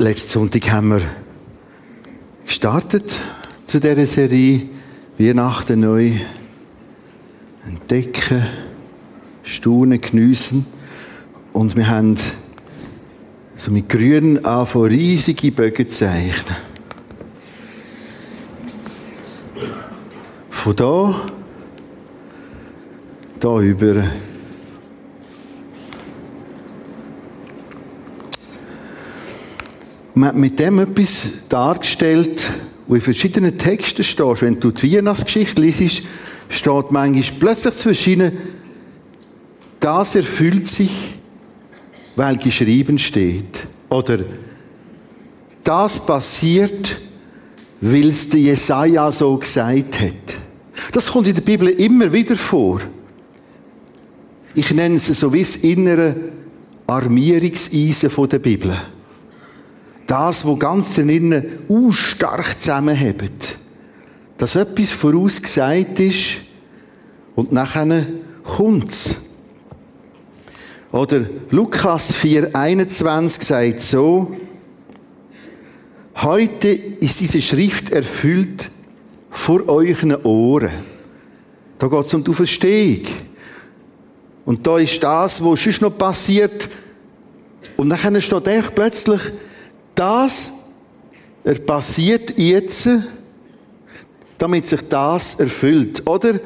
Letzten Sonntag haben wir gestartet zu dieser Serie Weihnachten neu entdecken, staunen, geniessen. Und wir haben so mit grün angefangen, riesige Bögen zu zeichnen. Von da, da über. Man hat mit dem etwas dargestellt, wo in verschiedenen Texten steht. Wenn du die Weihnachtsgeschichte liest, steht manchmal plötzlich zwischen das erfüllt sich, weil geschrieben steht. Oder das passiert, weil es der Jesaja so gesagt hat. Das kommt in der Bibel immer wieder vor. Ich nenne es so wie das innere Armierungseisen der Bibel. Das, wo ganz drinnen uh, stark zusammenhebt. Dass etwas vorausgesagt ist und nachher kommt's. Oder Lukas 4,21 sagt so, heute ist diese Schrift erfüllt vor euren Ohren. Da geht es um die Auferstehung. Und da ist das, was sonst noch passiert. Und dann steht echt plötzlich, das er passiert jetzt, damit sich das erfüllt. Oder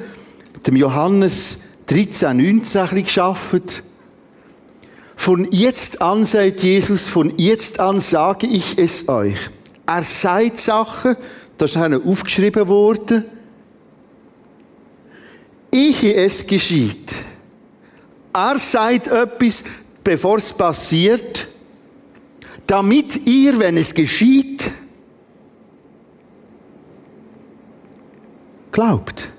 dem Johannes 13, 19 geschaffen. Von jetzt an, sagt Jesus, von jetzt an sage ich es euch. Er sagt Sachen, das ist aufgeschrieben worden, ehe es geschieht. Er sagt etwas, bevor es passiert, damit ihr, wenn es geschieht, glaubt.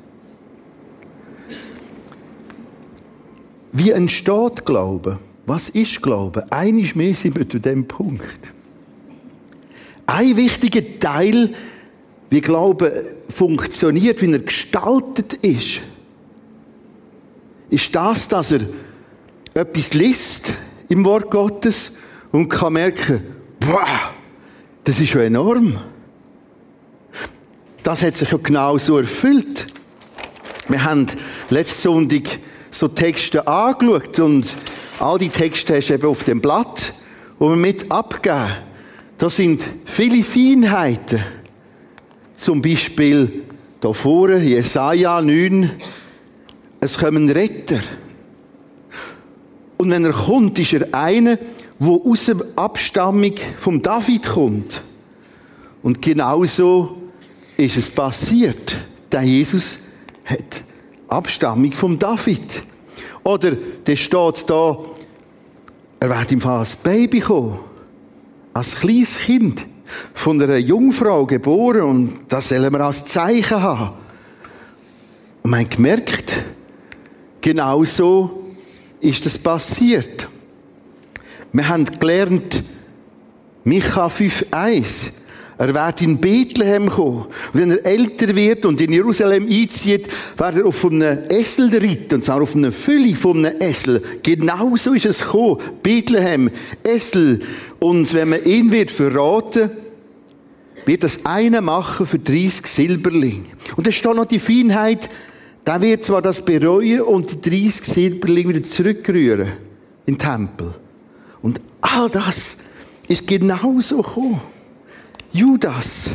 Wie entsteht Glaube? Was ist Glaube? Einiges mehr sind wir zu dem Punkt. Ein wichtiger Teil, wie Glaube funktioniert, wie er gestaltet ist, ist das, dass er etwas liest im Wort Gottes und kann merken, boah, das ist schon enorm. Das hat sich ja genau so erfüllt. Wir haben letzten Sonntag so Texte angeschaut und all die Texte hast du eben auf dem Blatt, wir mit abgeben. Da sind viele Feinheiten. Zum Beispiel da vorne, Jesaja 9, es kommen Retter. Und wenn er kommt, ist er einer, wo aus der Abstammung vom David kommt. Und genauso ist es passiert. Der Jesus hat Abstammung vom David. Oder der steht da, er wird im Fall als Baby kommen. Als kleines Kind. Von einer Jungfrau geboren. Und das sollen wir als Zeichen haben. Und man hat gemerkt, genau so ist das passiert. Wir haben gelernt, Micha 5,1. Er wird in Bethlehem kommen. Und wenn er älter wird und in Jerusalem einzieht, wird er auf einem Essel reiten. Und zwar auf einer Fülle von einem Essel. Genau so ist es gekommen. Bethlehem, Essel. Und wenn man ihn wird verraten, wird das eine machen für 30 Silberling. Und da steht noch die Feinheit, der wird zwar das bereuen und die 30 Silberling wieder zurückrühren in den Tempel. Und all das ist genauso gekommen. Judas,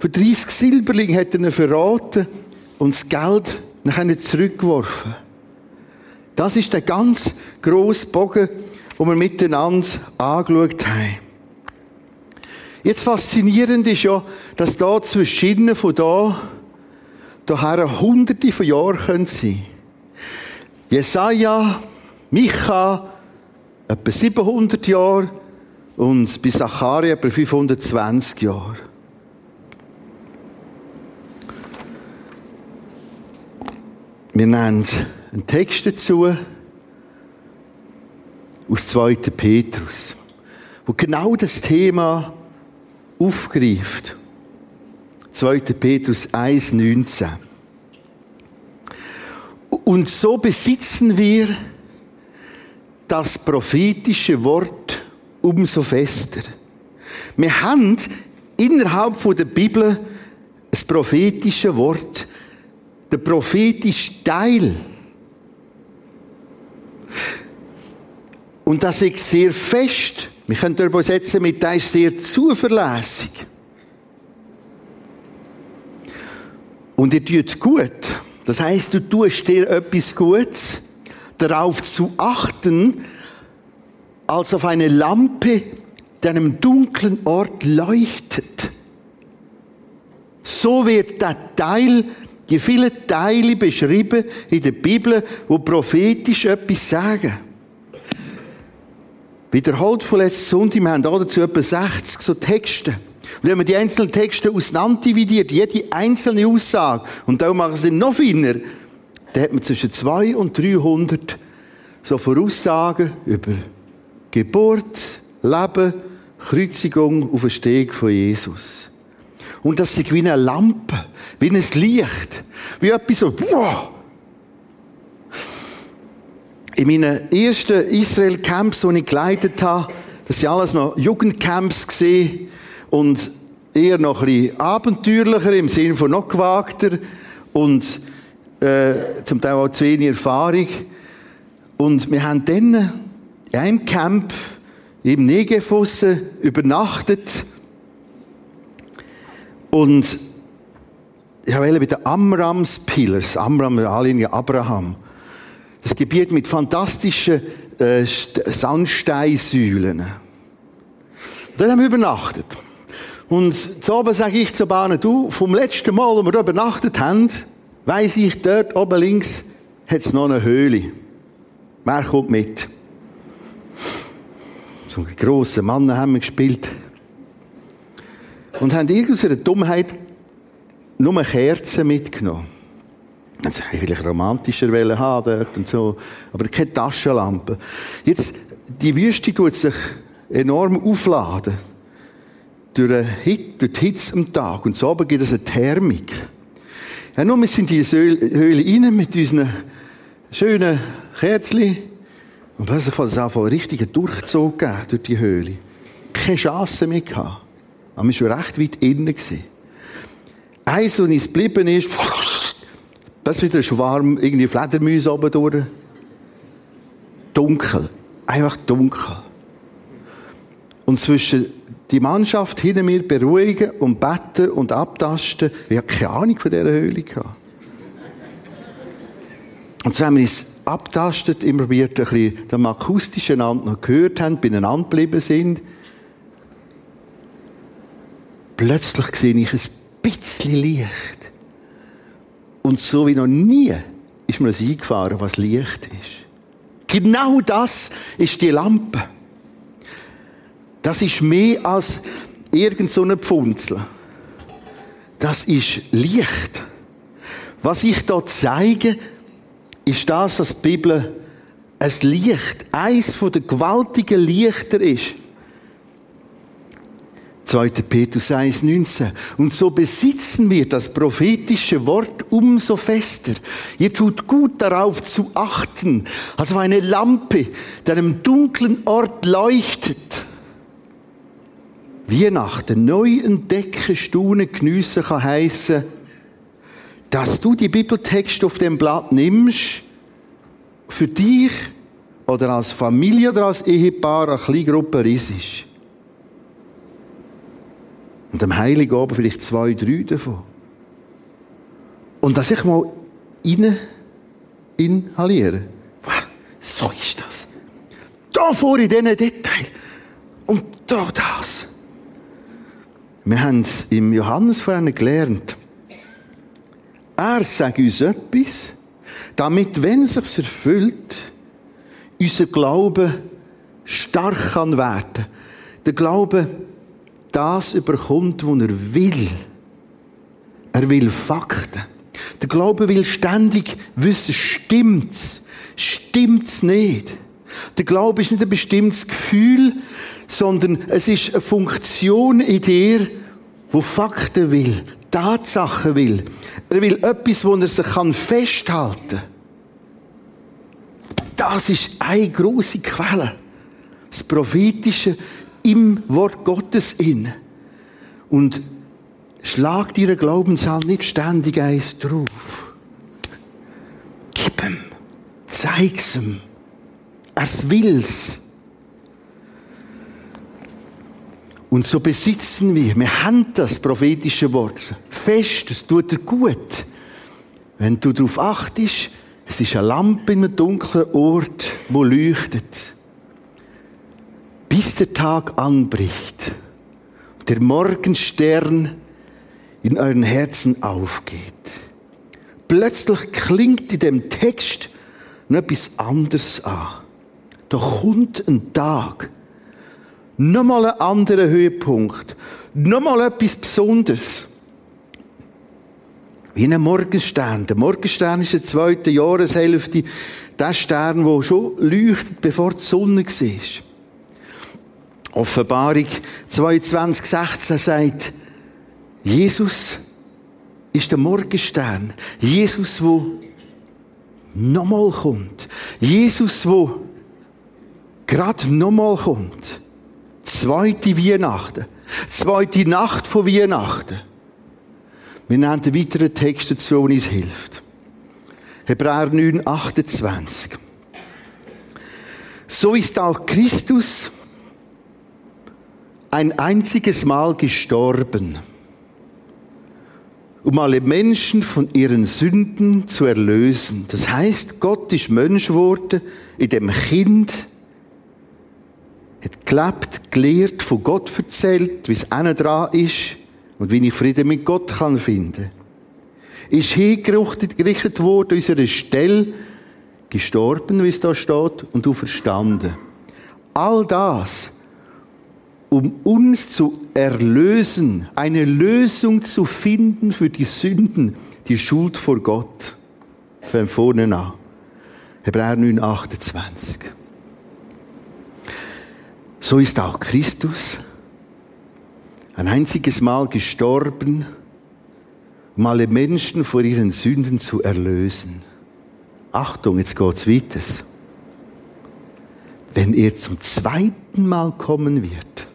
für 30 Silberling hat er ihn verraten und das Geld nachher zurückgeworfen. Das ist der ganz grosse Bogen, wo wir miteinander angeschaut haben. Jetzt faszinierend ist ja, dass da zwischen von da, daher hunderte von Jahren sein können. Jesaja, Micha, etwa 700 Jahre und bei Zacharia etwa 520 Jahre. Wir nennen einen Text dazu aus 2. Petrus, wo genau das Thema aufgreift. 2. Petrus 1, 19. Und so besitzen wir das prophetische Wort umso fester. Wir haben innerhalb der Bibel das prophetische Wort, der prophetische Teil. Und das ist sehr fest. Wir können übersetzen mit, das ist sehr zuverlässig. Und ihr tut gut. Das heißt, du tust dir etwas Gutes, darauf zu achten, als auf eine Lampe, die einem dunklen Ort leuchtet. So wird der Teil, die vielen Teile beschrieben in der Bibel, wo prophetisch etwas sagen. Wiederholt von letzten Sonntag, wir haben dazu etwa 60 so Texte. Und wenn man die einzelnen Texte auseinander dividiert, jede einzelne Aussage, und da machen sie noch feiner, dann hat man zwischen 200 und 300 so Voraussagen über Geburt, Leben, Kreuzigung auf den Steg von Jesus. Und das ist wie eine Lampe, wie ein Licht, wie etwas so, wow. In meinen ersten Israel-Camps, die ich geleitet habe, das waren alles noch Jugendcamps und eher noch ein bisschen abenteuerlicher im Sinne von noch gewagter und äh, zum Teil auch zu wenig Erfahrung. Und wir haben dann in einem Camp im Negev übernachtet und ich habe bei den Amrams Pillars, Amram, Alinge, Abraham, das Gebiet mit fantastischen äh, Sandsteinsäulen. Dort haben wir übernachtet. Und zu oben sage ich zur Bahn, du, vom letzten Mal, wo wir da übernachtet haben, weiss ich, dort oben links hat es noch eine Höhle. Wer kommt mit? So grosse Männer haben wir gespielt und haben irgendeine Dummheit nur Kerzen mitgenommen. Dann sie vielleicht romantischer wollen haben dort und so, aber keine Taschenlampe. Jetzt, die Wüste tut sich enorm aufladen. Durch, Hit, durch die Hitze am Tag. Und so oben gibt es eine Thermik. Ja, nur wir sind in diese Höhle rein mit unseren schönen Kerzen. Und plötzlich hat es auch einen richtigen Durchzug gegeben durch die Höhle. Keine Chance mehr gehabt. Aber wir schon recht weit innen. Eins, was uns geblieben ist, das ist wieder ein Schwarm, irgendwie Fledermäuse oben durch. Dunkel. Einfach dunkel. Und zwischen die Mannschaft hinter mir beruhigen und betten und abtasten, ich habe keine Ahnung von dieser Höhle. Und so haben wir uns abtastet, immer probiert, ein bisschen den akustischen Ant noch gehört haben, beieinander geblieben sind. Plötzlich sehe ich ein bisschen Licht. Und so wie noch nie ist mir das eingefahren, was Licht ist. Genau das ist die Lampe. Das ist mehr als irgend so eine Pfunzel. Das ist Licht. Was ich da zeige, ist das, was die Bibel ein Licht, eins von den gewaltigen Lichter ist. 2. Petrus 1, 19. Und so besitzen wir das prophetische Wort umso fester. Ihr tut gut darauf zu achten, also eine Lampe, die einem dunklen Ort leuchtet. Wie nach der neu entdecken Stune geniessen kann heissen, dass du die Bibeltexte auf dem Blatt nimmst, für dich oder als Familie oder als Ehepaar eine kleine Gruppe risisch. Und am Heiligen Abend vielleicht zwei, drei davon. Und dass ich mal rein inhaliere. So ist das. Da vor in diesen Detail. Und da das. Wir haben im Johannes vorhin gelernt, er sagt uns etwas, damit, wenn es sich erfüllt, unser Glaube stark kann werden. Der Glaube das überkommt, was er will. Er will Fakten. Der Glaube will ständig wissen, stimmt's? Stimmt's nicht? Der Glaube ist nicht ein bestimmtes Gefühl, sondern es ist eine Funktion in dir, wo Fakten will, Tatsachen will. Er will etwas, wo er sich festhalten kann. Das ist eine große Quelle. Das Prophetische im Wort Gottes in. Und schlag dir Glaubenszahl nicht ständig eins drauf. Gib ihm. Zeig's ihm. Er will's. Und so besitzen wir, wir haben das prophetische Wort fest, es tut dir gut. Wenn du darauf achtest, es ist eine Lampe in einem dunklen Ort, wo leuchtet. Bis der Tag anbricht, der Morgenstern in euren Herzen aufgeht. Plötzlich klingt in dem Text noch etwas anderes an. Da kommt ein Tag, nochmal ein anderer Höhepunkt, nochmal etwas Besonderes. Wie ein Morgenstern. Der Morgenstern ist die zweite Jahreshälfte, der Stern, der schon leuchtet, bevor die Sonne war. Offenbarung 22, 16 sagt, Jesus ist der Morgenstern. Jesus, wo nochmal kommt. Jesus, wo gerade nochmal kommt. Zweite Weihnachten. Zweite Nacht von Weihnachten. Wir nennen einen weiteren Text dazu, der uns hilft. Hebräer 9, 28. So ist auch Christus ein einziges Mal gestorben, um alle Menschen von ihren Sünden zu erlösen. Das heißt, Gott ist Mensch geworden, in dem Kind, hat gelebt, gelehrt, von Gott erzählt, wie es dran ist, und wie ich Frieden mit Gott kann finden. Ist hingerichtet worden, unserer Stelle, gestorben, wie es da steht, und auferstanden. All das, um uns zu erlösen, eine Lösung zu finden für die Sünden, die Schuld vor Gott. Von vorne an. Hebräer 9, 28. So ist auch Christus ein einziges Mal gestorben, um alle Menschen vor ihren Sünden zu erlösen. Achtung, jetzt geht's weiter. Wenn er zum zweiten Mal kommen wird,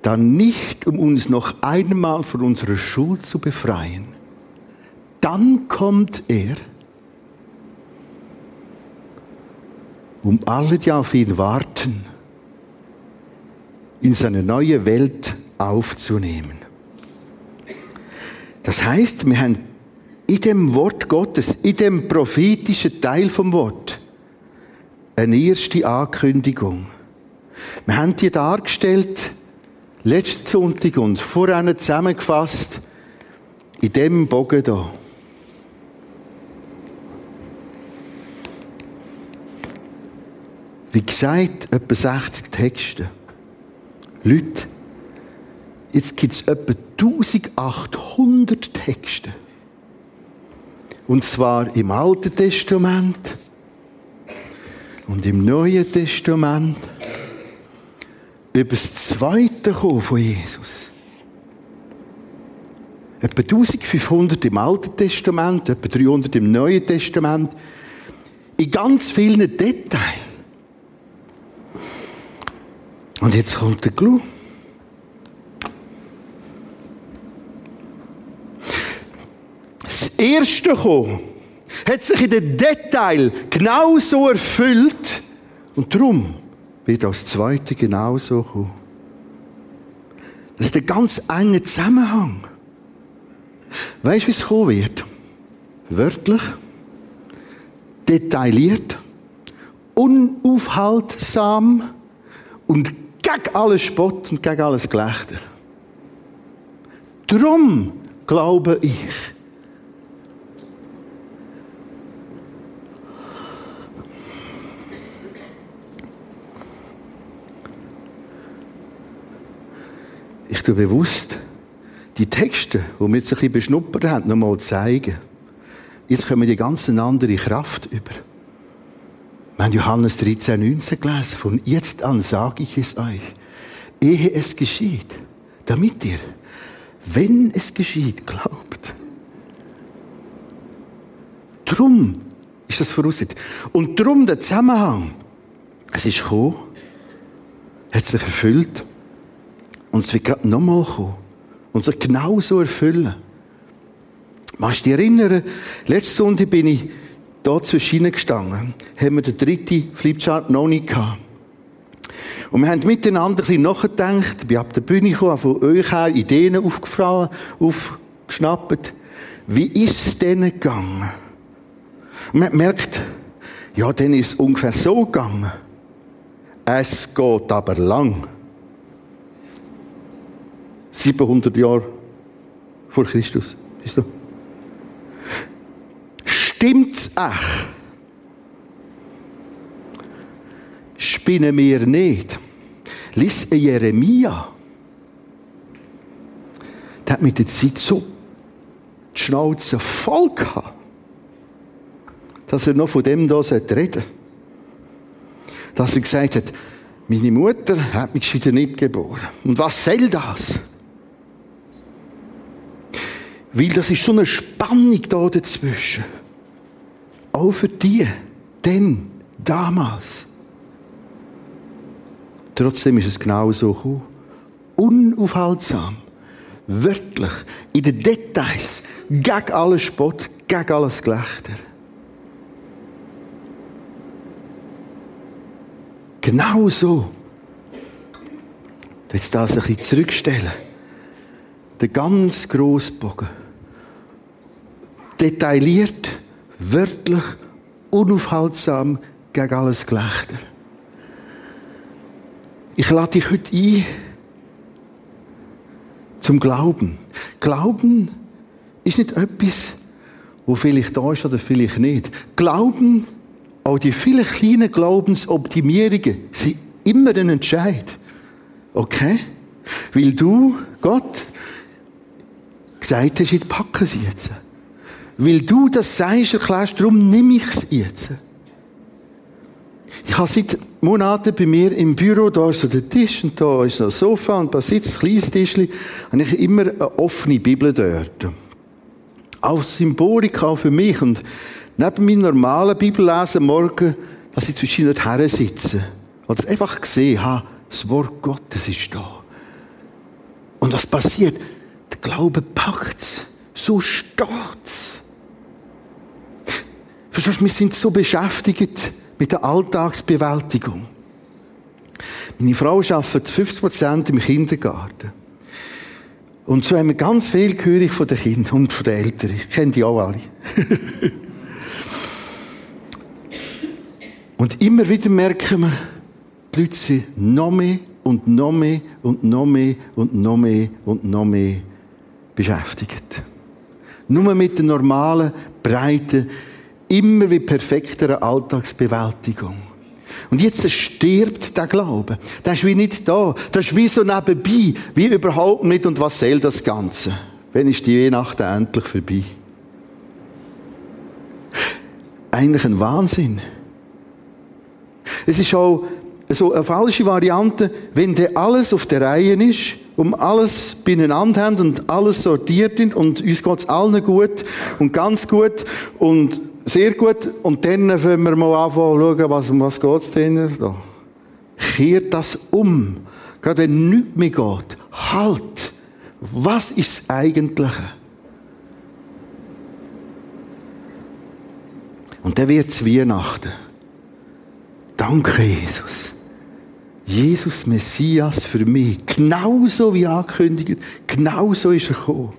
dann nicht, um uns noch einmal von unserer Schuld zu befreien. Dann kommt er, um alle, die auf ihn warten, in seine neue Welt aufzunehmen. Das heißt, wir haben in dem Wort Gottes, in dem prophetischen Teil vom Wort, eine erste Ankündigung. Wir haben die dargestellt, letzten Sonntag und vorher zusammengefasst, in dem Bogen hier. Wie gesagt, etwa 60 Texte. Leute, jetzt gibt es etwa 1800 Texte. Und zwar im Alten Testament und im Neuen Testament über das Zweite Kommen von Jesus. Etwa 1500 im Alten Testament, etwa 300 im Neuen Testament. In ganz vielen Details. Und jetzt kommt der Clou. Das erste Kommen hat sich in den Detail genauso erfüllt. Und darum wird auch das zweite genauso kommen. Das ist ein ganz enger Zusammenhang. Weißt du, wie es kommen wird? Wörtlich, detailliert, unaufhaltsam und gegen alles Spott und gegen alles Gelächter. Darum glaube ich, ich tue bewusst die Texte, die wir jetzt ein bisschen beschnuppert haben, nochmal zeigen. Jetzt kommen die ganz andere Kraft über. Wir haben Johannes 13, 19 gelesen. Von jetzt an sage ich es euch, ehe es geschieht, damit ihr, wenn es geschieht, glaubt. Drum ist das vorausgesetzt. Und darum der Zusammenhang. Es ist gekommen, hat sich erfüllt und es wird gerade nochmal kommen und sich genauso erfüllen. Machst du dich erinnern? Letzte Sonntag bin ich da zwischen gestanden. Haben wir den dritten Flipchart noch nicht gehabt. Und wir haben miteinander ein bisschen nachgedacht. Ich bin ab der Bühne gekommen, von euch her Ideen aufgefragt, aufgeschnappt. Wie ist es denen gegangen? Und man merkt, ja, denen ist es ungefähr so gegangen. Es geht aber lang. 700 Jahre vor Christus. Siehst du? Stimmt's echt? Spinnen wir nicht. Lies Jeremia. Der hat mit der Zeit so die Schnauze voll gehabt, dass er noch von dem da reden sollte. Dass er gesagt hat, meine Mutter hat mich wieder nicht geboren. Und was soll das? Weil das ist so eine Spannung da dazwischen. Auch für die, denn damals. Trotzdem ist es genau so gekommen. Unaufhaltsam. Wörtlich. In den Details. Gegen alles Spott. Gegen alles Gelächter. Genau so. Jetzt das ein bisschen zurückstellen. Der ganz grosse Bogen. Detailliert, wörtlich, unaufhaltsam gegen alles Gelächter. Ich lade dich heute ein zum Glauben. Glauben ist nicht etwas, wo vielleicht da ist oder vielleicht nicht. Glauben, auch die vielen kleinen Glaubensoptimierungen, sind immer ein Entscheid. Okay? Weil du, Gott, gesagt hast, jetzt packen sie jetzt. Weil du das sagst, erklärst, darum nehme ich es jetzt. Ich habe seit Monaten bei mir im Büro, da ist so der Tisch und da ist noch ein Sofa und da sitzt ein kleines Tischchen, habe ich immer eine offene Bibel dort. Als Symbolik auch für mich. Und neben meinem normalen Bibellesen morgen, dass ich zwischen den Herren sitze. Und es einfach gesehen habe, das Wort Gottes ist da. Und was passiert? Der Glaube packt's. So steht's. Verstehst du, wir sind so beschäftigt, mit der Alltagsbewältigung. Meine Frau arbeitet 50% im Kindergarten. Und so haben wir ganz viel gehört von den Kindern und von den Eltern. Ich kenne die auch alle. und immer wieder merken wir, die Leute sind noch mehr und noch mehr und noch mehr und noch mehr und noch mehr beschäftigt. Nur mit der normalen, breiten immer wie perfektere Alltagsbewältigung. Und jetzt stirbt der Glaube. Der ist wie nicht da. Das ist wie so nebenbei. Wie überhaupt nicht. Und was soll das Ganze? Wenn ist die Weihnachten endlich vorbei? Eigentlich ein Wahnsinn. Es ist auch so eine falsche Variante, wenn der alles auf der Reihe ist, um alles beieinander haben und alles sortiert ist und uns geht's allen gut und ganz gut und sehr gut. Und dann wollen wir mal anfangen schauen, was, um was geht's denn da? Kehrt das um. Gerade wenn nichts mehr geht. Halt. Was ist das Eigentliche? Und dann wird es Weihnachten. Danke, Jesus. Jesus Messias für mich. Genauso wie angekündigt. Genauso ist er gekommen.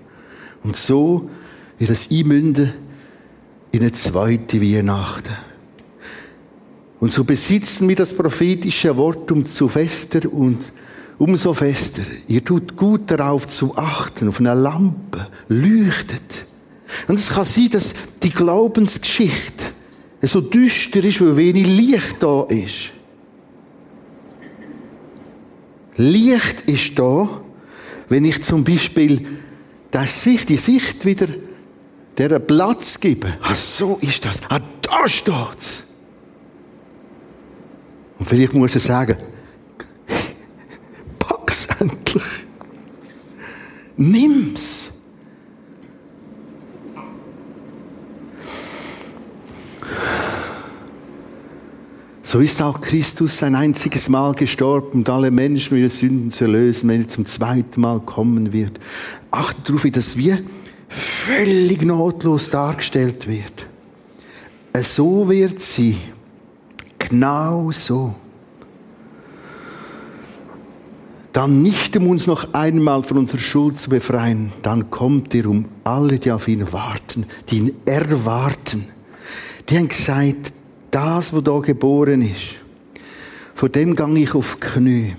Und so wird es einmünden in eine zweite Weihnachten. Und so besitzen wir das prophetische Wort umso fester und umso fester. Ihr tut gut darauf zu achten, auf eine Lampe, leuchtet. Und es kann sein, dass die Glaubensgeschichte so düster ist, weil wenig Licht da ist. Licht ist da, wenn ich zum Beispiel die Sicht wieder der Platz geben. Ah, so ist das. Ah, da steht's. Und vielleicht muss er sagen, pack's endlich. Nimm's. So ist auch Christus ein einziges Mal gestorben, um alle Menschen ihre Sünden zu erlösen, wenn er zum zweiten Mal kommen wird. Achtet darauf, wie das wir völlig notlos dargestellt wird. So wird sie. Genau so. Dann nicht, um uns noch einmal von unserer Schuld zu befreien, dann kommt er um alle, die auf ihn warten, die ihn erwarten. Die haben gesagt, das, was da geboren ist, vor dem gang ich auf die Knie.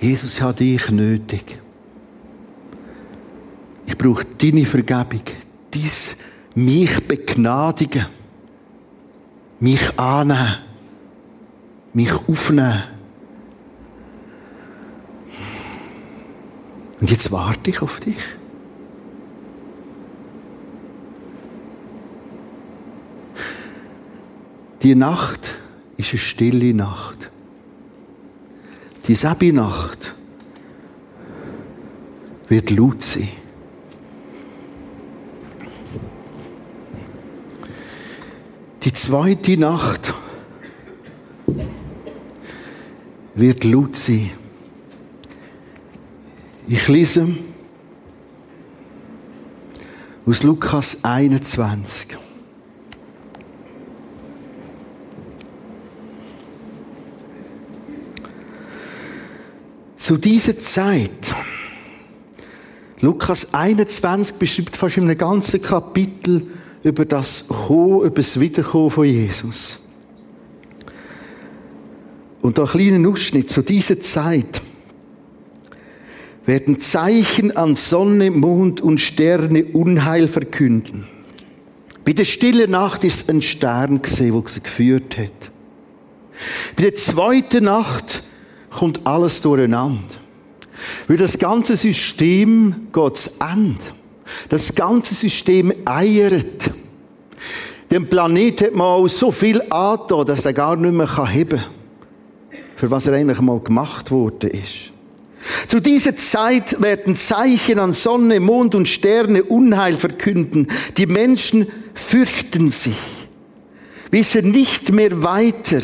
Jesus hat dich nötig. Brauche deine Vergebung, dies mich begnadigen, mich annehmen, mich aufnehmen. Und jetzt warte ich auf dich. Die Nacht ist eine stille Nacht. Die Sabi-Nacht wird laut sein. Die zweite Nacht wird laut sein. Ich lese aus Lukas 21. Zu dieser Zeit, Lukas 21 beschreibt fast in einem ganzen Kapitel über das Kommen, über das Wiederkommen von Jesus. Und da ein kleiner Ausschnitt zu dieser Zeit werden Zeichen an Sonne, Mond und Sterne Unheil verkünden. Bei der stillen Nacht ist ein Stern gesehen, wo sie geführt hat. Bei der zweiten Nacht kommt alles durcheinander. Weil das ganze System geht zu Ende. Das ganze System eiert. Dem Planet hat man so viel angetan, dass er gar nicht mehr heben kann. Für was er eigentlich mal gemacht worden ist. Zu dieser Zeit werden Zeichen an Sonne, Mond und Sterne Unheil verkünden. Die Menschen fürchten sich, wissen nicht mehr weiter,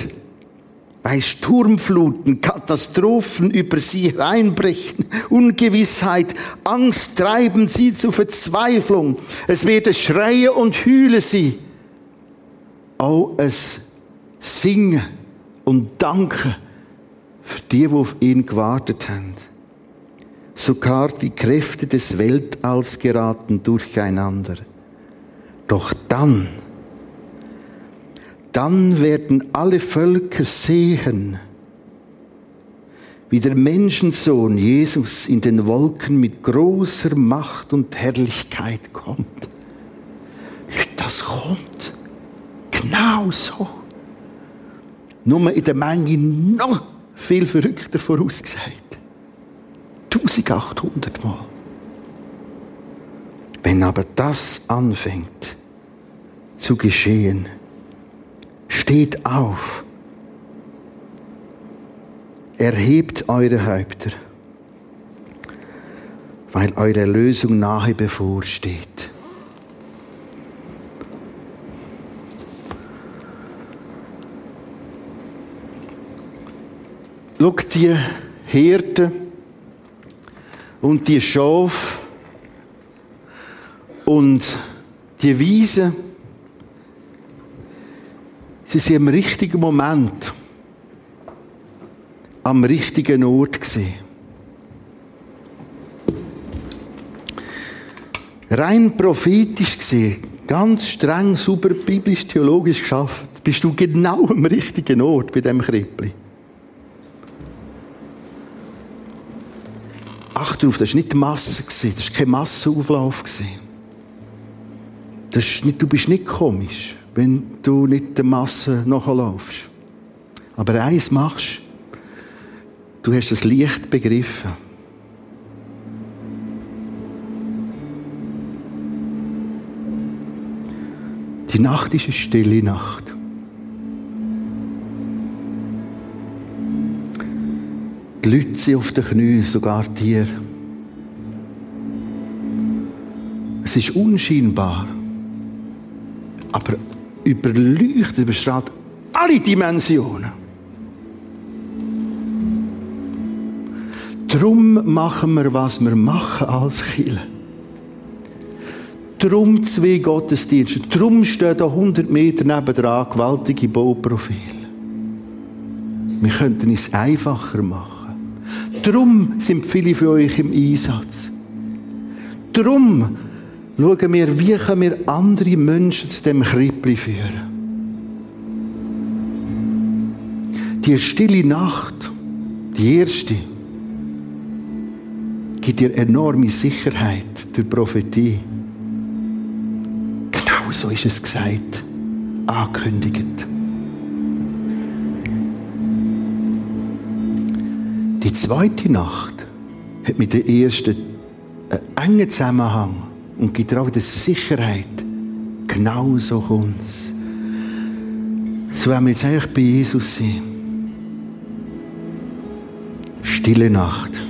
weil Sturmfluten, Katastrophen über sie hereinbrechen, Ungewissheit, Angst treiben sie zur Verzweiflung. Es werde Schreie und Hühle sie. Auch es Singen und Danken für die, die auf ihn gewartet haben. Sogar die Kräfte des Weltalls geraten durcheinander. Doch dann, dann werden alle Völker sehen, wie der Menschensohn Jesus in den Wolken mit großer Macht und Herrlichkeit kommt. Das kommt genau so. Nur in der Menge noch viel verrückter vorausgesagt. 1800 Mal. Wenn aber das anfängt zu geschehen, Steht auf. Erhebt eure Häupter, weil eure Lösung nahe bevorsteht. Schau die Hirten und die Schafe und die Wiese Sie sind im richtigen Moment am richtigen Ort gesehen. Rein prophetisch gesehen, ganz streng, super biblisch, theologisch geschafft, bist du genau am richtigen Ort bei dem Krippli. Acht darauf, das war nicht die Masse, das war kein Massenauflauf. Das ist nicht, du bist nicht komisch wenn du nicht der Masse nachlaufst. Aber eins machst, du hast das Licht begriffen. Die Nacht ist eine stille Nacht. Die Leute sind auf den Knien, sogar Tiere. Es ist unscheinbar, aber überleuchtet, überstrahlt alle Dimensionen. Drum machen wir, was wir machen als Kirche. Drum zwei Gottesdienste. Drum stehen da 100 Meter nebendran gewaltige Bauprofile. Wir könnten es einfacher machen. Drum sind viele von euch im Einsatz. Drum schauen wir, wie können wir andere Menschen zu dem Krippli führen. Die stille Nacht, die erste, gibt dir enorme Sicherheit durch Prophetie. Genau so ist es gesagt, angekündigt. Die zweite Nacht hat mit der ersten einen engen Zusammenhang und gibt auch die Sicherheit. Genau so kommt es. So werden wir jetzt eigentlich bei Jesus sein. Stille Nacht.